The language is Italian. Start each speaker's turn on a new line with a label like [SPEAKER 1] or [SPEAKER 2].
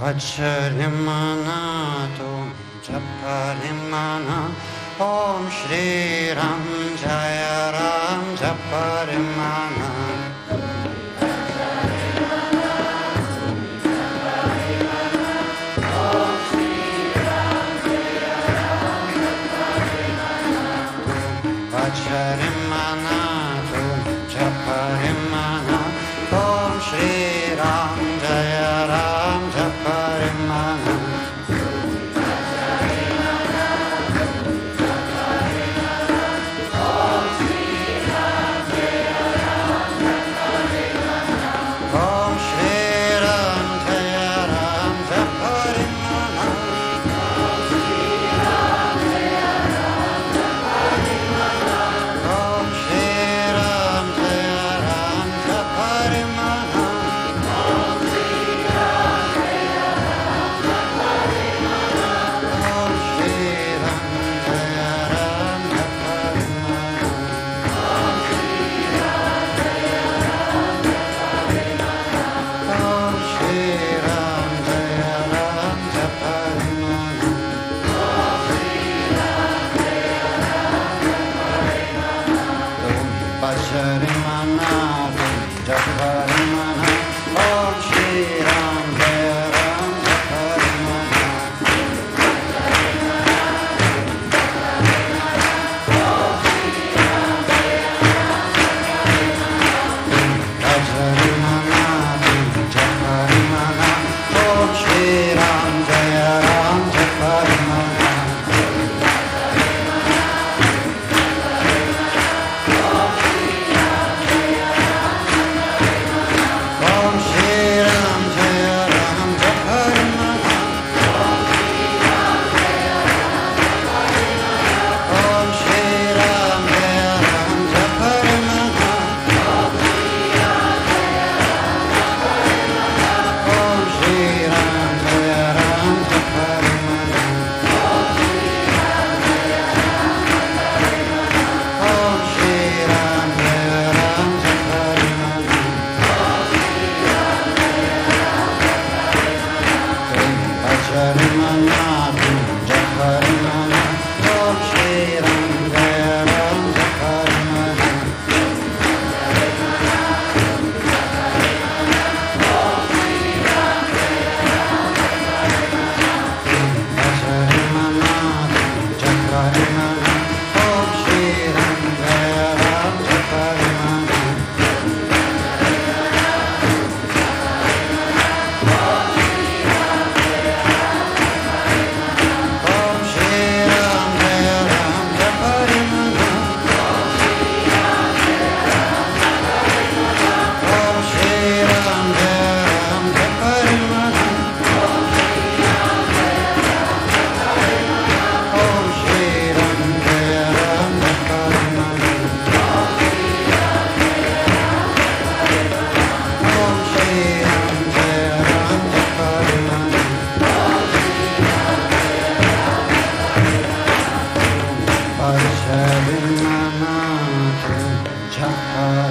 [SPEAKER 1] वत्सलिमना तुं जपरिमना ॐ श्रीराम जय राम जपरिमना Sharimana, Sharimana. शर्म जर्म Karimaya child.